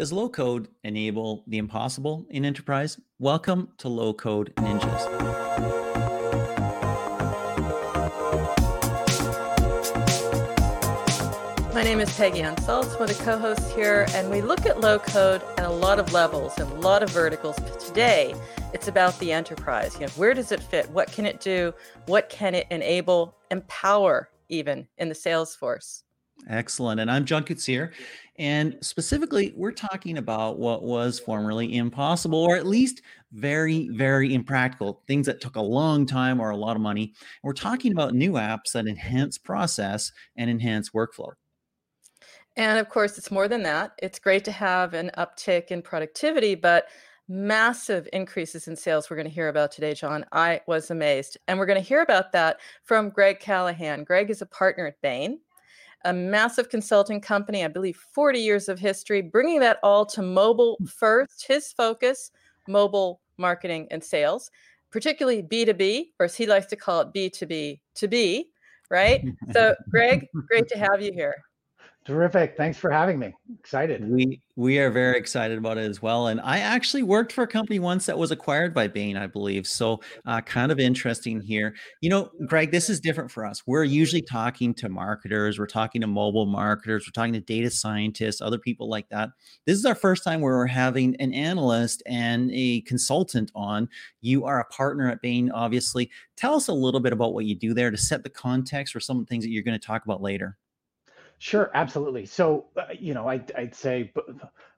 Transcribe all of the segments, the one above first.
Does low code enable the impossible in enterprise? Welcome to Low Code Ninjas. My name is Peggy Anne Salz, one of the co-hosts here, and we look at low code at a lot of levels and a lot of verticals. But today, it's about the enterprise. You know, where does it fit? What can it do? What can it enable? Empower even in the Salesforce. Excellent. And I'm John Koetsier. And specifically, we're talking about what was formerly impossible, or at least very, very impractical, things that took a long time or a lot of money. We're talking about new apps that enhance process and enhance workflow. And of course, it's more than that. It's great to have an uptick in productivity, but massive increases in sales we're going to hear about today, John. I was amazed. And we're going to hear about that from Greg Callahan. Greg is a partner at Bain a massive consulting company, I believe 40 years of history, bringing that all to mobile hmm. first, his focus, mobile marketing and sales, particularly B2B, or as he likes to call it, B2B to B, right? So, Greg, great to have you here. Terrific. Thanks for having me. Excited. We we are very excited about it as well. And I actually worked for a company once that was acquired by Bain, I believe. So uh, kind of interesting here. You know, Greg, this is different for us. We're usually talking to marketers, we're talking to mobile marketers, we're talking to data scientists, other people like that. This is our first time where we're having an analyst and a consultant on. You are a partner at Bain, obviously. Tell us a little bit about what you do there to set the context for some of the things that you're going to talk about later. Sure, absolutely. So, uh, you know, I'd, I'd say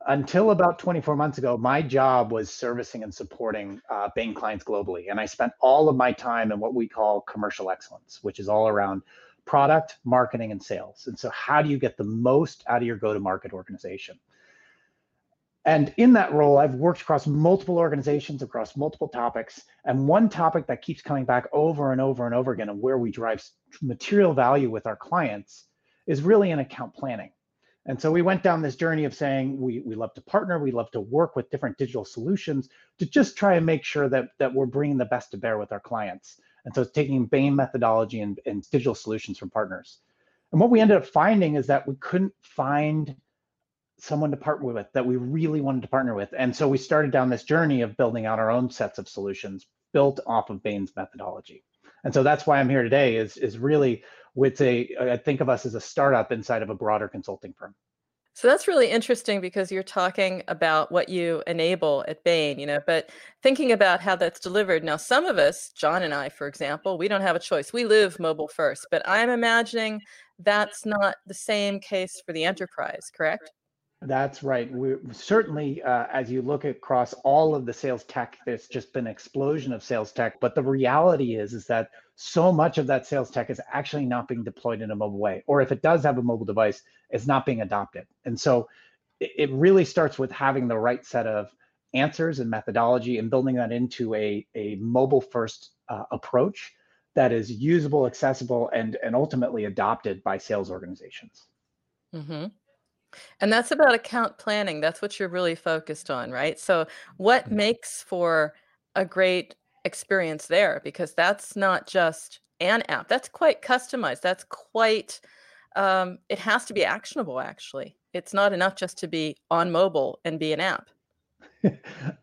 until about 24 months ago, my job was servicing and supporting uh, clients globally. And I spent all of my time in what we call commercial excellence, which is all around product, marketing, and sales. And so, how do you get the most out of your go to market organization? And in that role, I've worked across multiple organizations, across multiple topics. And one topic that keeps coming back over and over and over again, and where we drive material value with our clients is really in account planning. And so we went down this journey of saying we, we love to partner, we love to work with different digital solutions to just try and make sure that, that we're bringing the best to bear with our clients. And so it's taking Bain methodology and, and digital solutions from partners. And what we ended up finding is that we couldn't find someone to partner with that we really wanted to partner with. And so we started down this journey of building out our own sets of solutions built off of Bain's methodology. And so that's why I'm here today is, is really with a, I think of us as a startup inside of a broader consulting firm. So that's really interesting because you're talking about what you enable at Bain, you know, but thinking about how that's delivered. Now, some of us, John and I, for example, we don't have a choice. We live mobile first, but I'm imagining that's not the same case for the enterprise, correct? That's right. We certainly, uh, as you look across all of the sales tech, there's just been explosion of sales tech. But the reality is, is that so much of that sales tech is actually not being deployed in a mobile way, or if it does have a mobile device, it's not being adopted. And so, it really starts with having the right set of answers and methodology, and building that into a a mobile first uh, approach that is usable, accessible, and and ultimately adopted by sales organizations. Mm-hmm. And that's about account planning. That's what you're really focused on, right? So, what mm. makes for a great experience there? Because that's not just an app, that's quite customized. That's quite, um, it has to be actionable, actually. It's not enough just to be on mobile and be an app.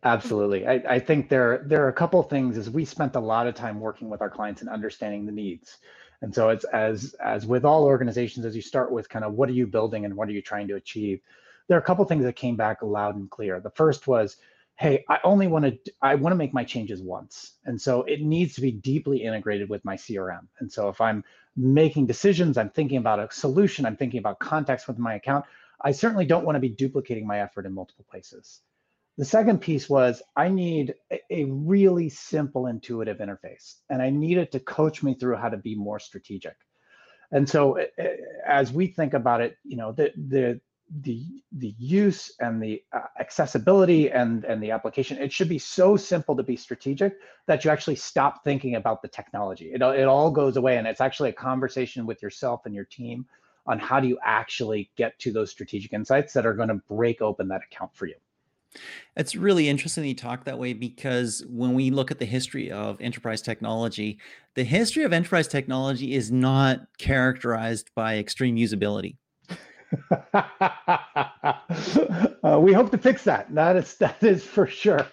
Absolutely. I, I think there, there are a couple things as we spent a lot of time working with our clients and understanding the needs. And so it's as as with all organizations, as you start with kind of what are you building and what are you trying to achieve, there are a couple things that came back loud and clear. The first was, hey, I only want to I want to make my changes once. And so it needs to be deeply integrated with my CRM. And so if I'm making decisions, I'm thinking about a solution, I'm thinking about context with my account, I certainly don't want to be duplicating my effort in multiple places. The second piece was I need a really simple, intuitive interface, and I needed it to coach me through how to be more strategic. And so, as we think about it, you know, the the the the use and the uh, accessibility and and the application it should be so simple to be strategic that you actually stop thinking about the technology it, it all goes away and it's actually a conversation with yourself and your team on how do you actually get to those strategic insights that are going to break open that account for you it's really interesting that you talk that way because when we look at the history of enterprise technology, the history of enterprise technology is not characterized by extreme usability. uh, we hope to fix that. That is that is for sure.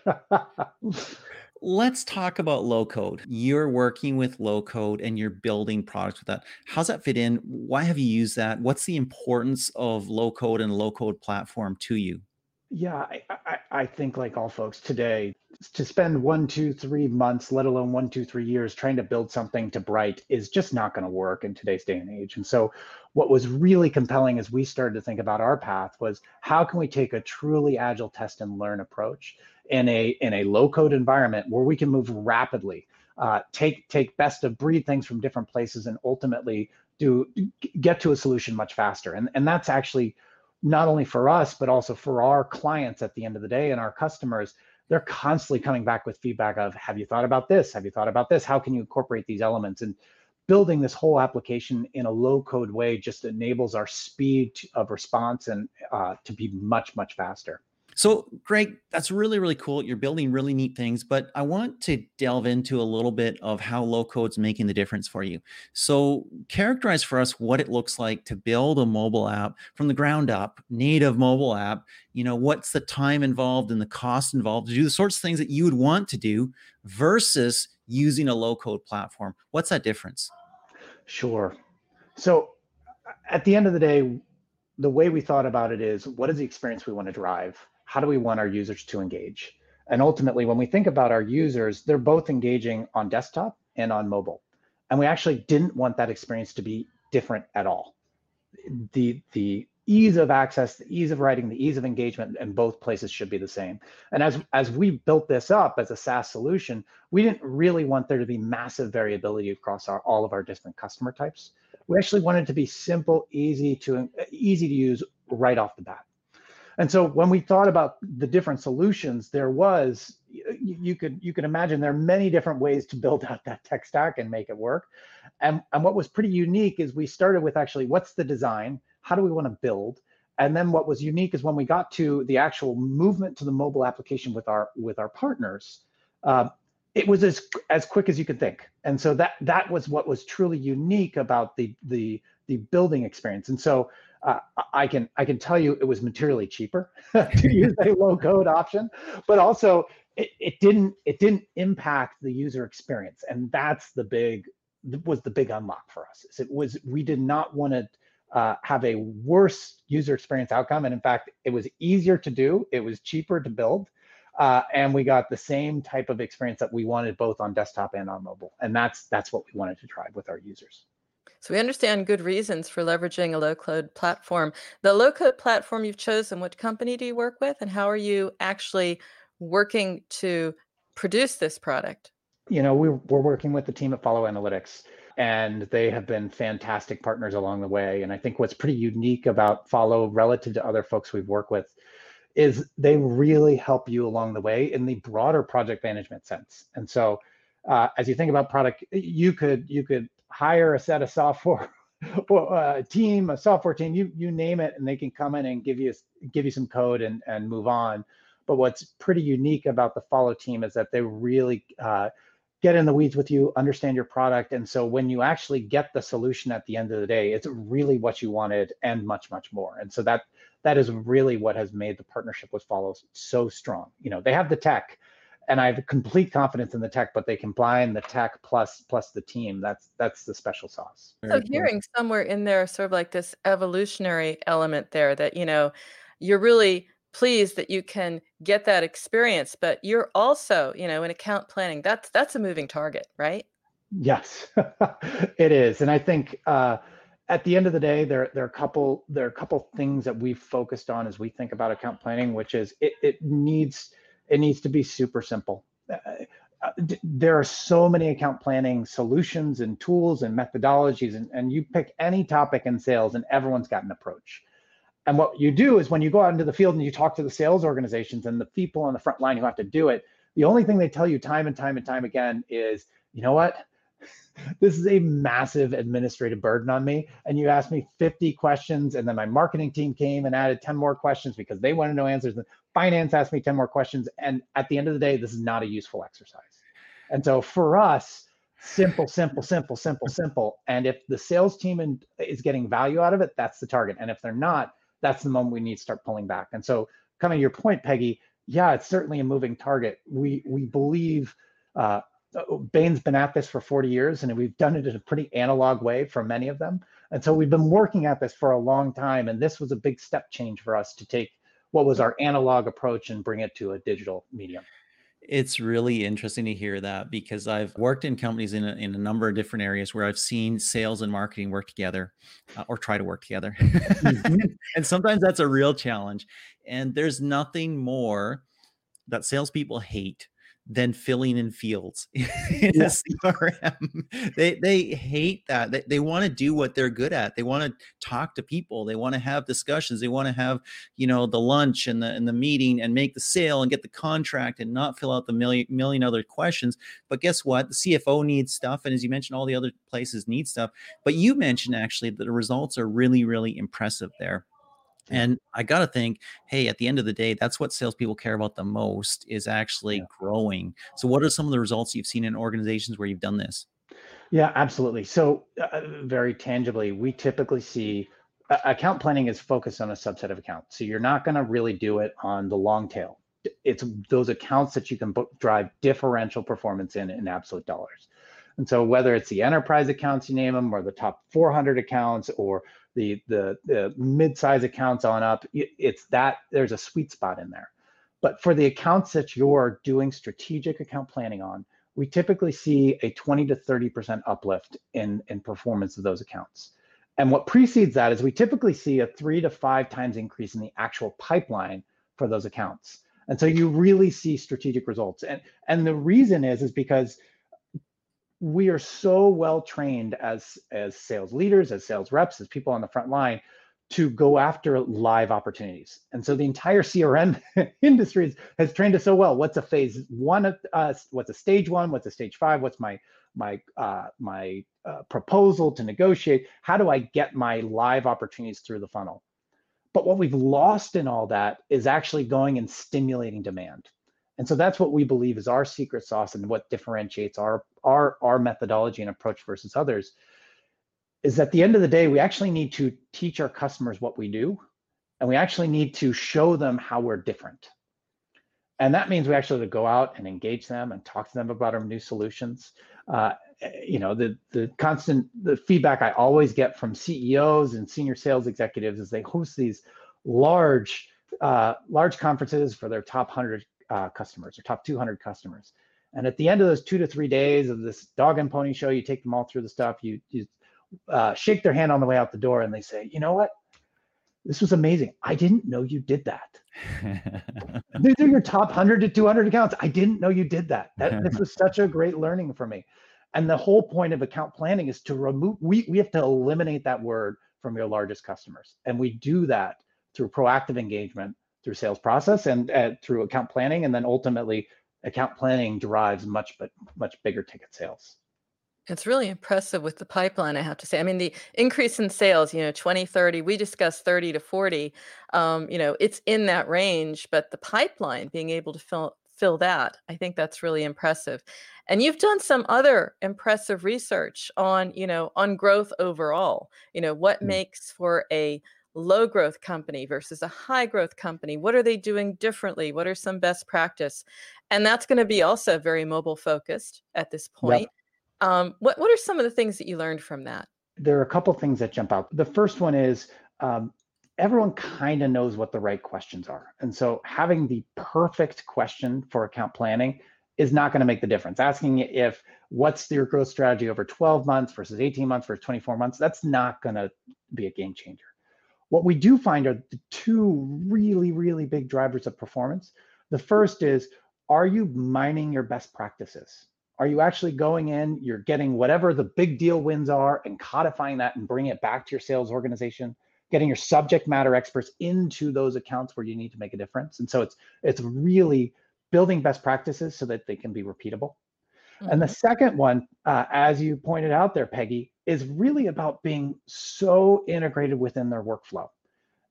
Let's talk about low code. You're working with low code and you're building products with that. How's that fit in? Why have you used that? What's the importance of low code and low code platform to you? Yeah, I, I, I think like all folks today, to spend one, two, three months, let alone one, two, three years trying to build something to Bright is just not going to work in today's day and age. And so, what was really compelling as we started to think about our path was how can we take a truly agile test and learn approach in a in a low code environment where we can move rapidly, uh, take take best of breed things from different places, and ultimately do get to a solution much faster. And and that's actually not only for us, but also for our clients at the end of the day and our customers, they're constantly coming back with feedback of, have you thought about this? Have you thought about this? How can you incorporate these elements? And building this whole application in a low code way just enables our speed of response and uh, to be much, much faster. So, Greg, that's really, really cool. You're building really neat things, but I want to delve into a little bit of how low code's making the difference for you. So, characterize for us what it looks like to build a mobile app from the ground up, native mobile app. You know, what's the time involved and the cost involved to do the sorts of things that you would want to do versus using a low code platform? What's that difference? Sure. So, at the end of the day, the way we thought about it is what is the experience we want to drive? How do we want our users to engage? And ultimately, when we think about our users, they're both engaging on desktop and on mobile. And we actually didn't want that experience to be different at all. The, the ease of access, the ease of writing, the ease of engagement in both places should be the same. And as, as we built this up as a SaaS solution, we didn't really want there to be massive variability across our, all of our different customer types. We actually wanted to be simple, easy to, easy to use right off the bat. And so when we thought about the different solutions, there was you could you could imagine there are many different ways to build out that tech stack and make it work. And, and what was pretty unique is we started with actually what's the design? How do we want to build? And then what was unique is when we got to the actual movement to the mobile application with our with our partners, uh, it was as as quick as you could think. And so that that was what was truly unique about the the the building experience. And so uh, I can I can tell you it was materially cheaper to use a low code option, but also it, it didn't it didn't impact the user experience, and that's the big was the big unlock for us. It was we did not want to uh, have a worse user experience outcome, and in fact, it was easier to do. It was cheaper to build. Uh, and we got the same type of experience that we wanted both on desktop and on mobile, and that's that's what we wanted to drive with our users. So we understand good reasons for leveraging a low code platform. The low code platform you've chosen, what company do you work with and how are you actually working to produce this product? You know, we, we're working with the team at Follow Analytics and they have been fantastic partners along the way. And I think what's pretty unique about Follow relative to other folks we've worked with is they really help you along the way in the broader project management sense. And so uh, as you think about product, you could you could hire a set of software a team, a software team, you you name it, and they can come in and give you give you some code and and move on. But what's pretty unique about the follow team is that they really uh, get in the weeds with you, understand your product, and so when you actually get the solution at the end of the day, it's really what you wanted and much much more. And so that that is really what has made the partnership with Follow so strong. You know, they have the tech, and I have complete confidence in the tech, but they combine the tech plus plus the team. That's that's the special sauce. So hearing somewhere in there sort of like this evolutionary element there that you know you're really pleased that you can get that experience, but you're also you know in account planning. That's that's a moving target, right? Yes, it is, and I think. Uh, at the end of the day, there, there are a couple there are a couple things that we've focused on as we think about account planning, which is it, it needs it needs to be super simple. Uh, uh there are so many account planning solutions and tools and methodologies, and, and you pick any topic in sales, and everyone's got an approach. And what you do is when you go out into the field and you talk to the sales organizations and the people on the front line who have to do it, the only thing they tell you time and time and time again is, you know what? this is a massive administrative burden on me. And you asked me 50 questions, and then my marketing team came and added 10 more questions because they want to know answers. And finance asked me 10 more questions. And at the end of the day, this is not a useful exercise. And so for us, simple, simple, simple, simple, simple. And if the sales team is getting value out of it, that's the target. And if they're not, that's the moment we need to start pulling back. And so, coming to your point, Peggy, yeah, it's certainly a moving target. We we believe uh, Bain's been at this for 40 years, and we've done it in a pretty analog way for many of them. And so we've been working at this for a long time, and this was a big step change for us to take what was our analog approach and bring it to a digital medium. It's really interesting to hear that because I've worked in companies in a, in a number of different areas where I've seen sales and marketing work together uh, or try to work together. Mm-hmm. and sometimes that's a real challenge. And there's nothing more that salespeople hate than filling in fields in yeah. CRM. They they hate that. They, they want to do what they're good at. They want to talk to people. They want to have discussions. They want to have, you know, the lunch and the and the meeting and make the sale and get the contract and not fill out the million million other questions. But guess what? The CFO needs stuff. And as you mentioned, all the other places need stuff. But you mentioned actually that the results are really, really impressive there. And I got to think, hey, at the end of the day, that's what salespeople care about the most is actually yeah. growing. So, what are some of the results you've seen in organizations where you've done this? Yeah, absolutely. So, uh, very tangibly, we typically see uh, account planning is focused on a subset of accounts. So, you're not going to really do it on the long tail. It's those accounts that you can drive differential performance in in absolute dollars. And so, whether it's the enterprise accounts, you name them, or the top 400 accounts, or the the, the mid-size accounts on up it's that there's a sweet spot in there. But for the accounts that you're doing strategic account planning on we typically see a 20 to 30% uplift in in performance of those accounts. And what precedes that is we typically see a three to five times increase in the actual pipeline for those accounts. And so you really see strategic results. And and the reason is is because we are so well trained as as sales leaders as sales reps as people on the front line to go after live opportunities. And so the entire crm industry has trained us so well. What's a phase one of uh, what's a stage one? What's a stage five? What's my my uh, my uh, proposal to negotiate? How do i get my live opportunities through the funnel? But what we've lost in all that is actually going and stimulating demand and so that's what we believe is our secret sauce and what differentiates our our our methodology and approach versus others is at the end of the day we actually need to teach our customers what we do and we actually need to show them how we're different. And that means we actually have to go out and engage them and talk to them about our new solutions. Uh, you know the the constant the feedback i always get from ceos and senior sales executives is they host these large uh, large conferences for their top 100 uh, customers or top 200 customers. And at the end of those two to three days of this dog and pony show, you take them all through the stuff, you, you uh, shake their hand on the way out the door, and they say, you know what? This was amazing. I didn't know you did that. These are your top 100 to 200 accounts. I didn't know you did that. that. This was such a great learning for me. And the whole point of account planning is to remove, we, we have to eliminate that word from your largest customers. And we do that through proactive engagement through sales process and uh, through account planning, and then ultimately account planning drives much but much bigger ticket sales. It's really impressive with the pipeline, I have to say. I mean, the increase in sales, you know, 20, 30, we discussed 30 to 40. Um, you know, it's in that range, but the pipeline being able to fill fill that, I think that's really impressive. And you've done some other impressive research on, you know, on growth overall. You know, what mm. makes for a low growth company versus a high growth company what are they doing differently? What are some best practice? And that's going to be also very mobile focused at this point. Yep. um, what, what are some of the things that you learned from that? There are a couple things that jump out. The first one is um, everyone kind of knows what the right questions are and so having the perfect question for account planning is not going to make the difference. Asking if what's your growth strategy over 12 months versus 18 months versus 24 months? That's not going to be a game changer what we do find are the two really, really big drivers of performance. The first is, are you mining your best practices? Are you actually going in, you're getting whatever the big deal wins are and codifying that and bringing it back to your sales organization, getting your subject matter experts into those accounts where you need to make a difference. And so it's it's really building best practices so that they can be repeatable. Mm-hmm. And the mm-hmm. second one, uh, as you pointed out there, Peggy, is really about being so integrated within their workflow.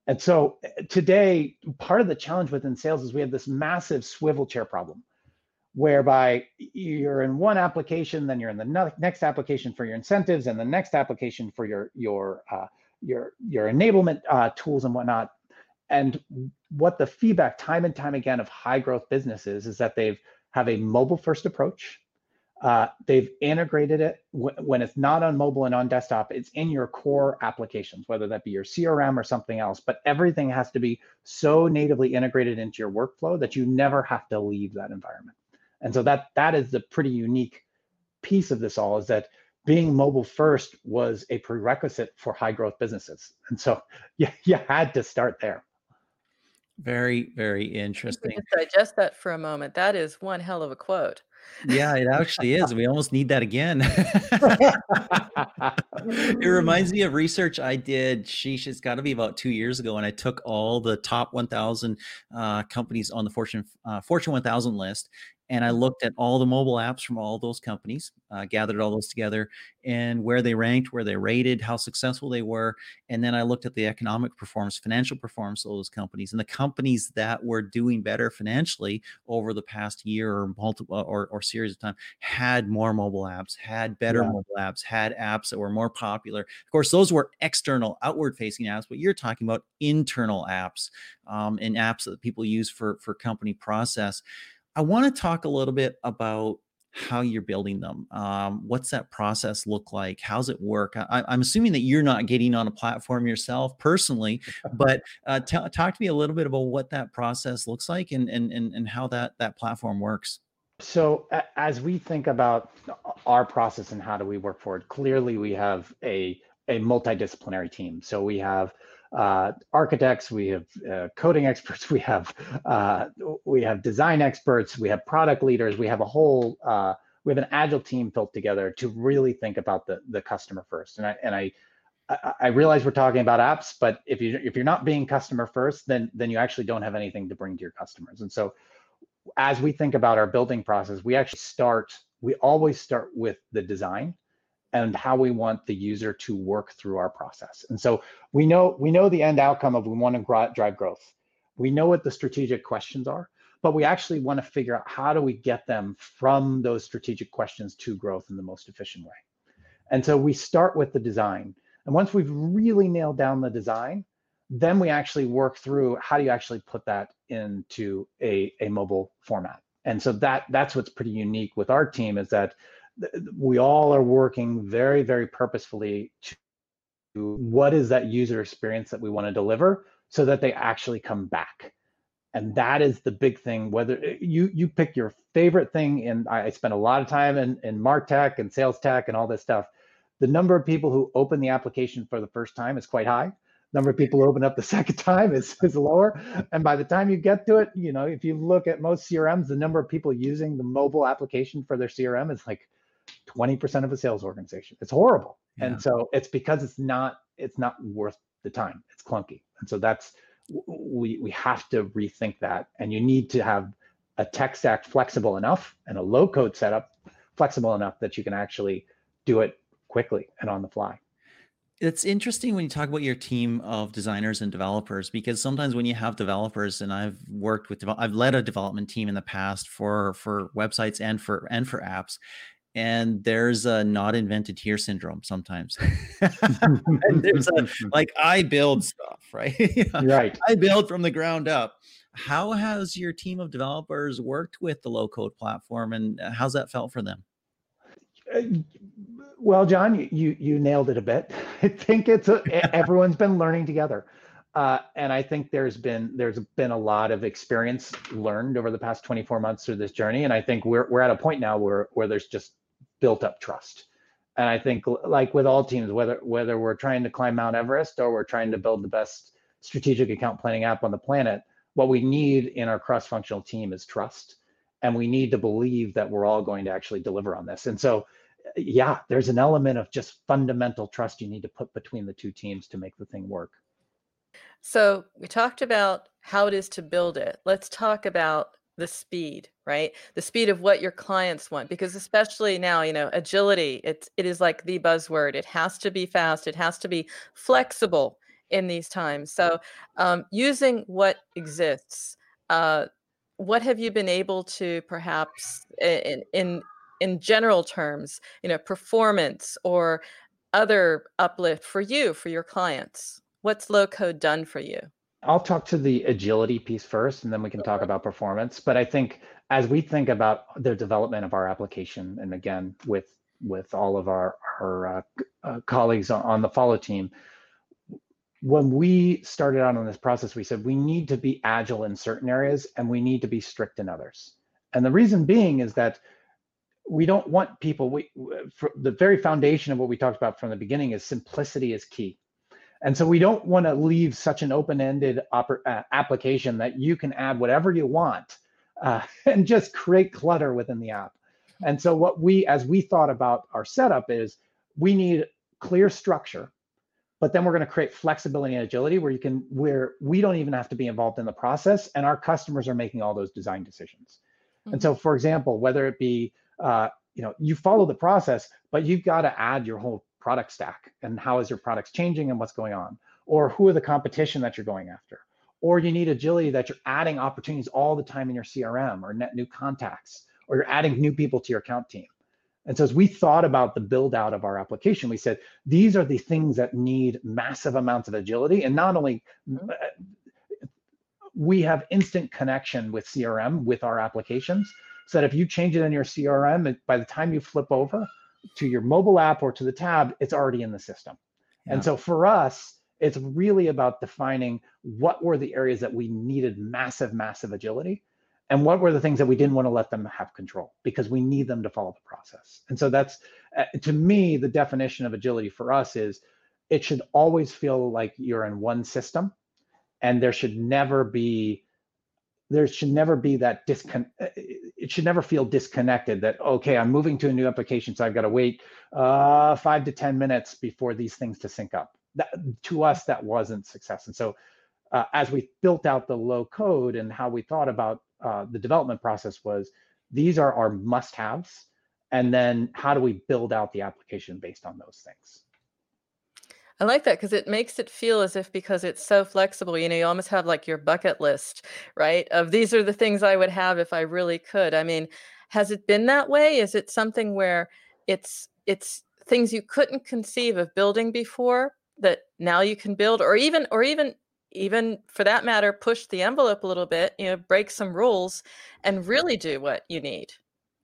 And so eh, today, part of the challenge within sales is we have this massive swivel chair problem. whereby you're in one application, then you're in the next application for your incentives, and the next application for your your uh, your your enablement uh, tools and whatnot. And what the feedback time and time again of high growth businesses is that they've have a mobile first approach. Uh, they've integrated it when it's not on mobile and on desktop, it's in your core applications, whether that be your CRM or something else. But everything has to be so natively integrated into your workflow that you never have to leave that environment. And so that that is the pretty unique piece of this all is that being mobile first was a prerequisite for high growth businesses. And so yeah, you had to start there. Very, very interesting. digest that for a moment. That is one hell of a quote. Yeah, it actually is. We almost need that again. it reminds me of research I did. Sheesh, it's got to be about two years ago, and I took all the top 1,000 uh, companies on the Fortune uh, Fortune 1000 list, and I looked at all the mobile apps from all those companies, uh, gathered all those together, and where they ranked, where they rated, how successful they were, and then I looked at the economic performance, financial performance of those companies, and the companies that were doing better financially over the past year or multiple or, or series of time had more mobile apps, had better yeah. mobile apps, had apps that were more popular. Of course, those were external, outward-facing apps, but you're talking about internal apps um, and apps that people use for for company process. I want to talk a little bit about how you're building them. Um, what's that process look like? How's it work? I, am assuming that you're not getting on a platform yourself personally, but uh, t- talk to me a little bit about what that process looks like and and and, and how that that platform works. So as we think about our process and how do we work forward, clearly we have a a multidisciplinary team. So we have uh, architects, we have uh, coding experts, we have uh, we have design experts, we have product leaders, we have a whole uh, we have an agile team built together to really think about the the customer first. And I and I I realize we're talking about apps, but if you if you're not being customer first, then then you actually don't have anything to bring to your customers. And so as we think about our building process, we actually start we always start with the design and how we want the user to work through our process. And so we know we know the end outcome of we want to drive growth. We know what the strategic questions are, but we actually want to figure out how do we get them from those strategic questions to growth in the most efficient way. And so we start with the design. And once we've really nailed down the design, then we actually work through how do you actually put that into a, a mobile format. And so that that's what's pretty unique with our team is that we all are working very, very purposefully to what is that user experience that we want to deliver so that they actually come back. And that is the big thing. Whether eh, you you pick your favorite thing, and I spend a lot of time in, in Martech and sales tech and all this stuff. The number of people who open the application for the first time is quite high number of people who open up the second time is, is lower. And by the time you get to it, you know, if you look at most CRMs, the number of people using the mobile application for their CRM is like 20% of a sales organization. It's horrible. Yeah. And so it's because it's not it's not worth the time. It's clunky. And so that's we we have to rethink that and you need to have a tech stack flexible enough and a low code setup flexible enough that you can actually do it quickly and on the fly. It's interesting when you talk about your team of designers and developers because sometimes when you have developers and I've worked with I've led a development team in the past for for websites and for and for apps and there's a not invented here syndrome sometimes. and there's a like I build stuff, right? right. I build from the ground up. How has your team of developers worked with the low code platform and uh, how's that felt for them? Uh, well, John, you you nailed it a bit. I think it's a, everyone's been learning together. Uh, and I think there's been there's been a lot of experience learned over the past 24 months through this journey, and I think we're we're at a point now where where there's just built up trust. And I think like with all teams, whether whether we're trying to climb Mount Everest or we're trying to build the best strategic account planning app on the planet, what we need in our cross-functional team is trust. And we need to believe that we're all going to actually deliver on this. And so yeah, there's an element of just fundamental trust you need to put between the two teams to make the thing work. So we talked about how it is to build it. Let's talk about the speed right the speed of what your clients want because especially now you know agility it's it is like the buzzword it has to be fast it has to be flexible in these times so um, using what exists uh, what have you been able to perhaps in in in general terms, you know, performance or other uplift for you for your clients? What's low code done for you? I'll talk to the agility piece first, and then we can talk about performance. But I think as we think about the development of our application, and again with with all of our our uh, uh, colleagues on, on the follow team, when we started out on this process, we said we need to be agile in certain areas and we need to be strict in others. And the reason being is that we don't want people. We the very foundation of what we talked about from the beginning is simplicity is key. And so we don't want to leave such an open-ended uh, application that you can add whatever you want uh, and just create clutter within the app. And so what we, as we thought about our setup is we need clear structure, but then we're going to create flexibility and agility where you can, where we don't even have to be involved in the process and our customers are making all those design decisions. Mm-hmm. And so, for example, whether it be, uh, you know, you follow the process, but you've got to add your whole product stack and how is your products changing and what's going on? Or who are the competition that you're going after? Or you need agility that you're adding opportunities all the time in your crm or net new contacts or you're adding new people to your account team. And so as we thought about the build out of our application we said these are the things that need massive amounts of agility. And not only mm-hmm. uh, we have instant connection with crm with our applications so that if you change it in your crm by the time you flip over to your mobile app or to the tab, it's already in the system. Yeah. And so for us, it's really about defining what were the areas that we needed massive, massive agility and what were the things that we didn't want to let them have control because we need them to follow the process. And so that's, uh, to me, the definition of agility for us is it should always feel like you're in one system and there should never be there should never be that discon uh, it should never feel disconnected that okay i'm moving to a new application so i've got to wait uh, five to ten minutes before these things to sync up. That, to us that wasn't success. And so uh, as we built out the low code and how we thought about uh, the development process was these are our must haves and then how do we build out the application based on those things I like that because it makes it feel as if because it's so flexible, you know, you almost have like your bucket list, right? Of these are the things I would have if I really could. I mean, has it been that way? Is it something where it's it's things you couldn't conceive of building before that now you can build or even or even even for that matter push the envelope a little bit, you know, break some rules and really do what you need,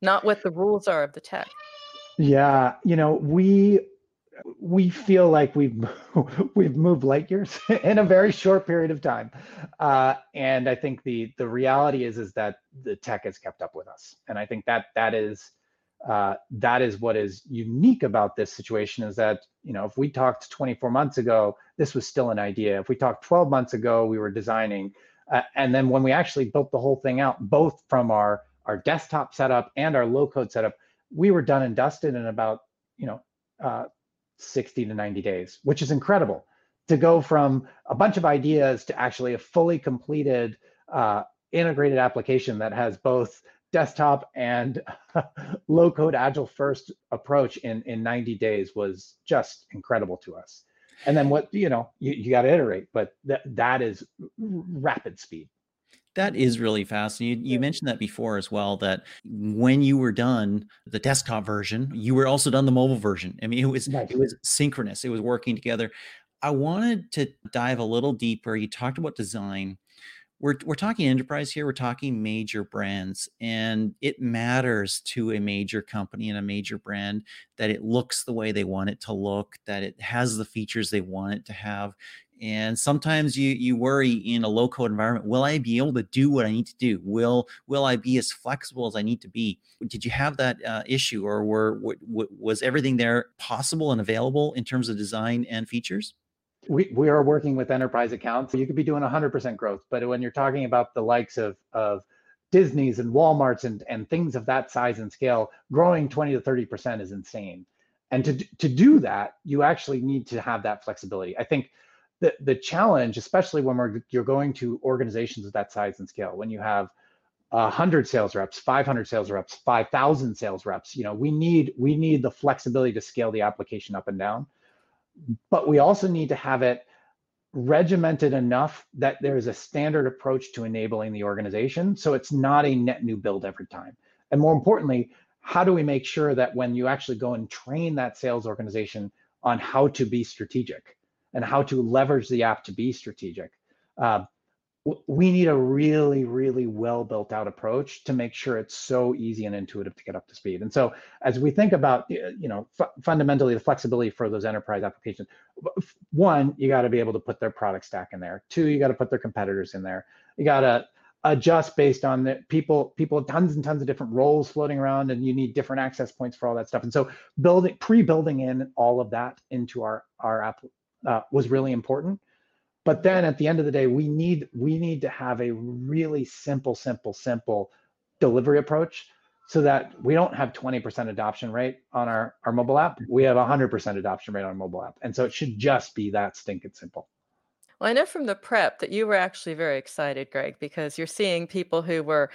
not what the rules are of the tech. Yeah, you know, we we feel like we've we've moved light years in a very short period of time, uh, and I think the the reality is is that the tech has kept up with us, and I think that that is uh, that is what is unique about this situation is that you know if we talked 24 months ago, this was still an idea. If we talked 12 months ago, we were designing, uh, and then when we actually built the whole thing out, both from our our desktop setup and our low code setup, we were done and dusted in about you know uh, 60 to 90 days, which is incredible to go from a bunch of ideas to actually a fully completed uh, integrated application that has both desktop and low code agile first approach in, in 90 days was just incredible to us. And then what, you know, you, you got to iterate, but that, that is rapid speed. That is really fascinating. You, you, mentioned that before as well. That when you were done the desktop version, you were also done the mobile version. I mean, it was nice. it was synchronous. It was working together. I wanted to dive a little deeper. You talked about design. We're we're talking enterprise here. We're talking major brands, and it matters to a major company and a major brand that it looks the way they want it to look, that it has the features they want it to have and sometimes you you worry in a low code environment will i be able to do what i need to do? Will will i be as flexible as i need to be? Did you have that uh, issue or were w- w- was everything there possible and available in terms of design and features? We, we are working with enterprise accounts. You could be doing 100% growth but when you're talking about the likes of of disney's and walmart's and, and things of that size and scale growing 20 to 30% is insane. And to, to do that you actually need to have that flexibility. I think the the challenge, especially when we're you're going to organizations of that size and scale, when you have hundred sales reps, 500 sales reps, 5,000 sales reps, you know, we need we need the flexibility to scale the application up and down, but we also need to have it regimented enough that there is a standard approach to enabling the organization. So it's not a net new build every time. And more importantly, how do we make sure that when you actually go and train that sales organization on how to be strategic and how to leverage the app to be strategic, uh, we need a really, really well built out approach to make sure it's so easy and intuitive to get up to speed. And so, as we think about, you know, fundamentally the flexibility for those enterprise applications, one, you got to be able to put their product stack in there. Two, you got to put their competitors in there. You got to adjust based on the people, people, tons and tons of different roles floating around, and you need different access points for all that stuff. And so, building, pre-building in all of that into our our app uh, was really important. But then at the end of the day we need we need to have a really simple simple simple delivery approach so that we don't have 20% adoption rate on our, our mobile app. We have 100% adoption rate on our mobile app. And so it should just be that stinking simple. Well i know from the prep that you were actually very excited greg because you're seeing people who were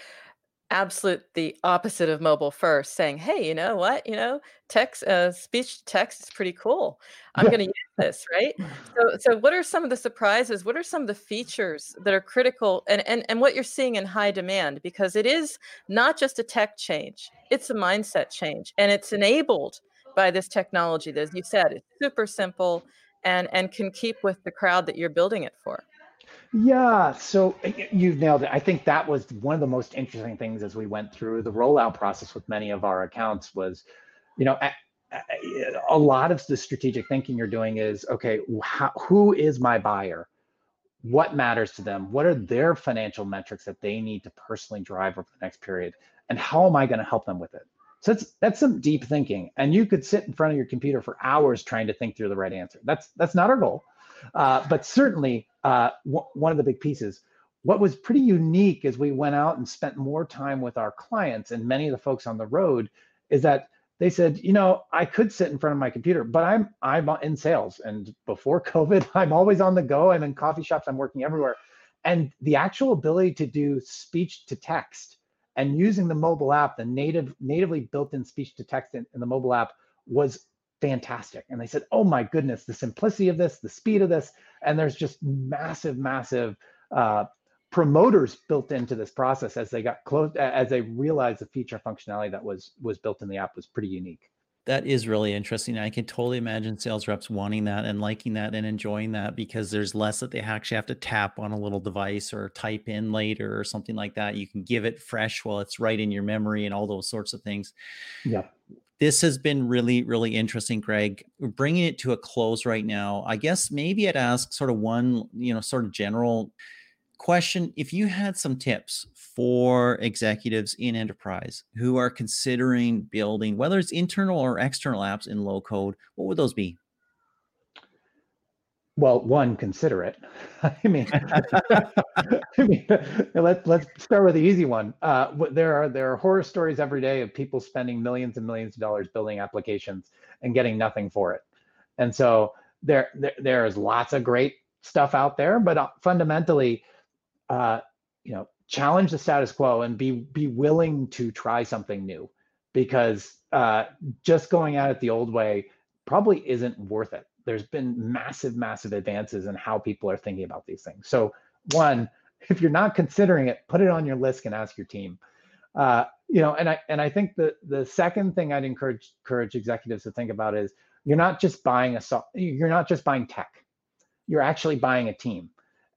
absolute the opposite of mobile first saying hey you know what? You know text uh, speech to text is pretty cool. I'm going to use this right? So so what are some of the surprises? What are some of the features that are critical and and, and what you're seeing in high demand? Because it is not just a tech change it's a mindset change and it's enabled by this technology that as you said it's super simple and and can keep with the crowd that you're building it for. Yeah, so eh, you've nailed it. I think that was one of the most interesting things as we went through the rollout process with many of our accounts was, you know, a, lot of the strategic thinking you're doing is, okay, who is my buyer? What matters to them? What are their financial metrics that they need to personally drive over the next period? And how am I going to help them with it? So that's that's some deep thinking. And you could sit in front of your computer for hours trying to think through the right answer. That's that's not our goal. Uh, but certainly uh, w- one of the big pieces. What was pretty unique as we went out and spent more time with our clients and many of the folks on the road is that they said, you know, I could sit in front of my computer, but I'm I'm in sales, and before COVID, I'm always on the go. I'm in coffee shops. I'm working everywhere, and the actual ability to do speech to text and using the mobile app, the native natively built-in speech to text in, in the mobile app was fantastic. And they said, oh my goodness, the simplicity of this, the speed of this, and there's just massive, massive uh, promoters built into this process as they got close, as they realized the feature functionality that was was built in the app was pretty unique. That is really interesting. I can totally imagine sales reps wanting that and liking that and enjoying that because there's less that they actually have to tap on a little device or type in later or something like that. You can give it fresh while it's right in your memory and all those sorts of things. Yeah this has been really, really interesting, Greg. We're bringing it to a close right now. I guess maybe I'd ask sort of one, you know, sort of general question. If you had some tips for executives in enterprise who are considering building, whether it's internal or external apps in low code, what would those be? Well, one, consider it. I mean, I mean, let's let's start with the easy one. Uh, there are there are horror stories every day of people spending millions and millions of dollars building applications and getting nothing for it. And so there there, there is lots of great stuff out there, but uh, fundamentally, uh, you know, challenge the status quo and be be willing to try something new, because uh, just going at it the old way probably isn't worth it there's been massive, massive advances in how people are thinking about these things. So, one, if you're not considering it, put it on your list and ask your team. Uh, you know, and I and I think the the second thing I'd encourage encourage executives to think about is you're not just buying a you're not just buying tech, you're actually buying a team.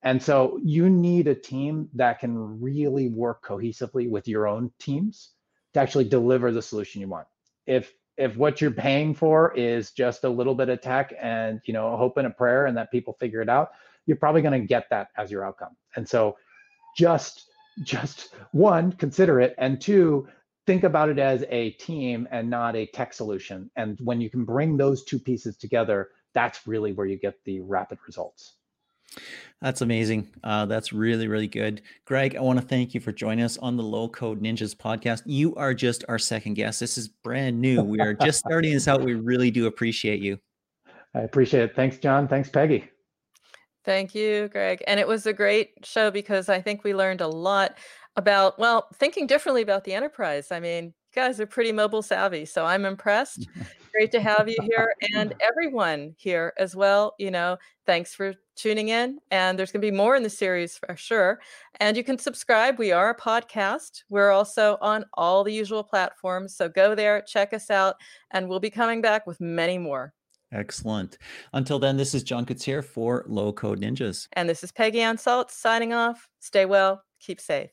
And so you need a team that can really work cohesively with your own teams to actually deliver the solution you want. If if what you're paying for is just a little bit of tech and you know hope and a prayer and that people figure it out you're probably going to get that as your outcome. And so just just one consider it and two think about it as a team and not a tech solution. And when you can bring those two pieces together that's really where you get the rapid results that's amazing. Uh, that's really, really good. Greg, I want to thank you for joining us on the Low Code Ninjas podcast. You are just our second guest. This is brand new. We are just starting this out. We really do appreciate you. I appreciate it. Thanks, John. Thanks, Peggy. Thank you, Greg. And it was a great show because I think we learned a lot about, well, thinking differently about the enterprise. I mean, you guys are pretty mobile savvy, so I'm impressed. great to have you here and everyone here as well. You know, thanks for tuning in. And there's going to be more in the series for sure. And you can subscribe. We are a podcast. We're also on all the usual platforms. So go there, check us out, and we'll be coming back with many more. Excellent. Until then, this is John here for Low Code Ninjas. And this is Peggy Anne Salz signing off. Stay well, keep safe.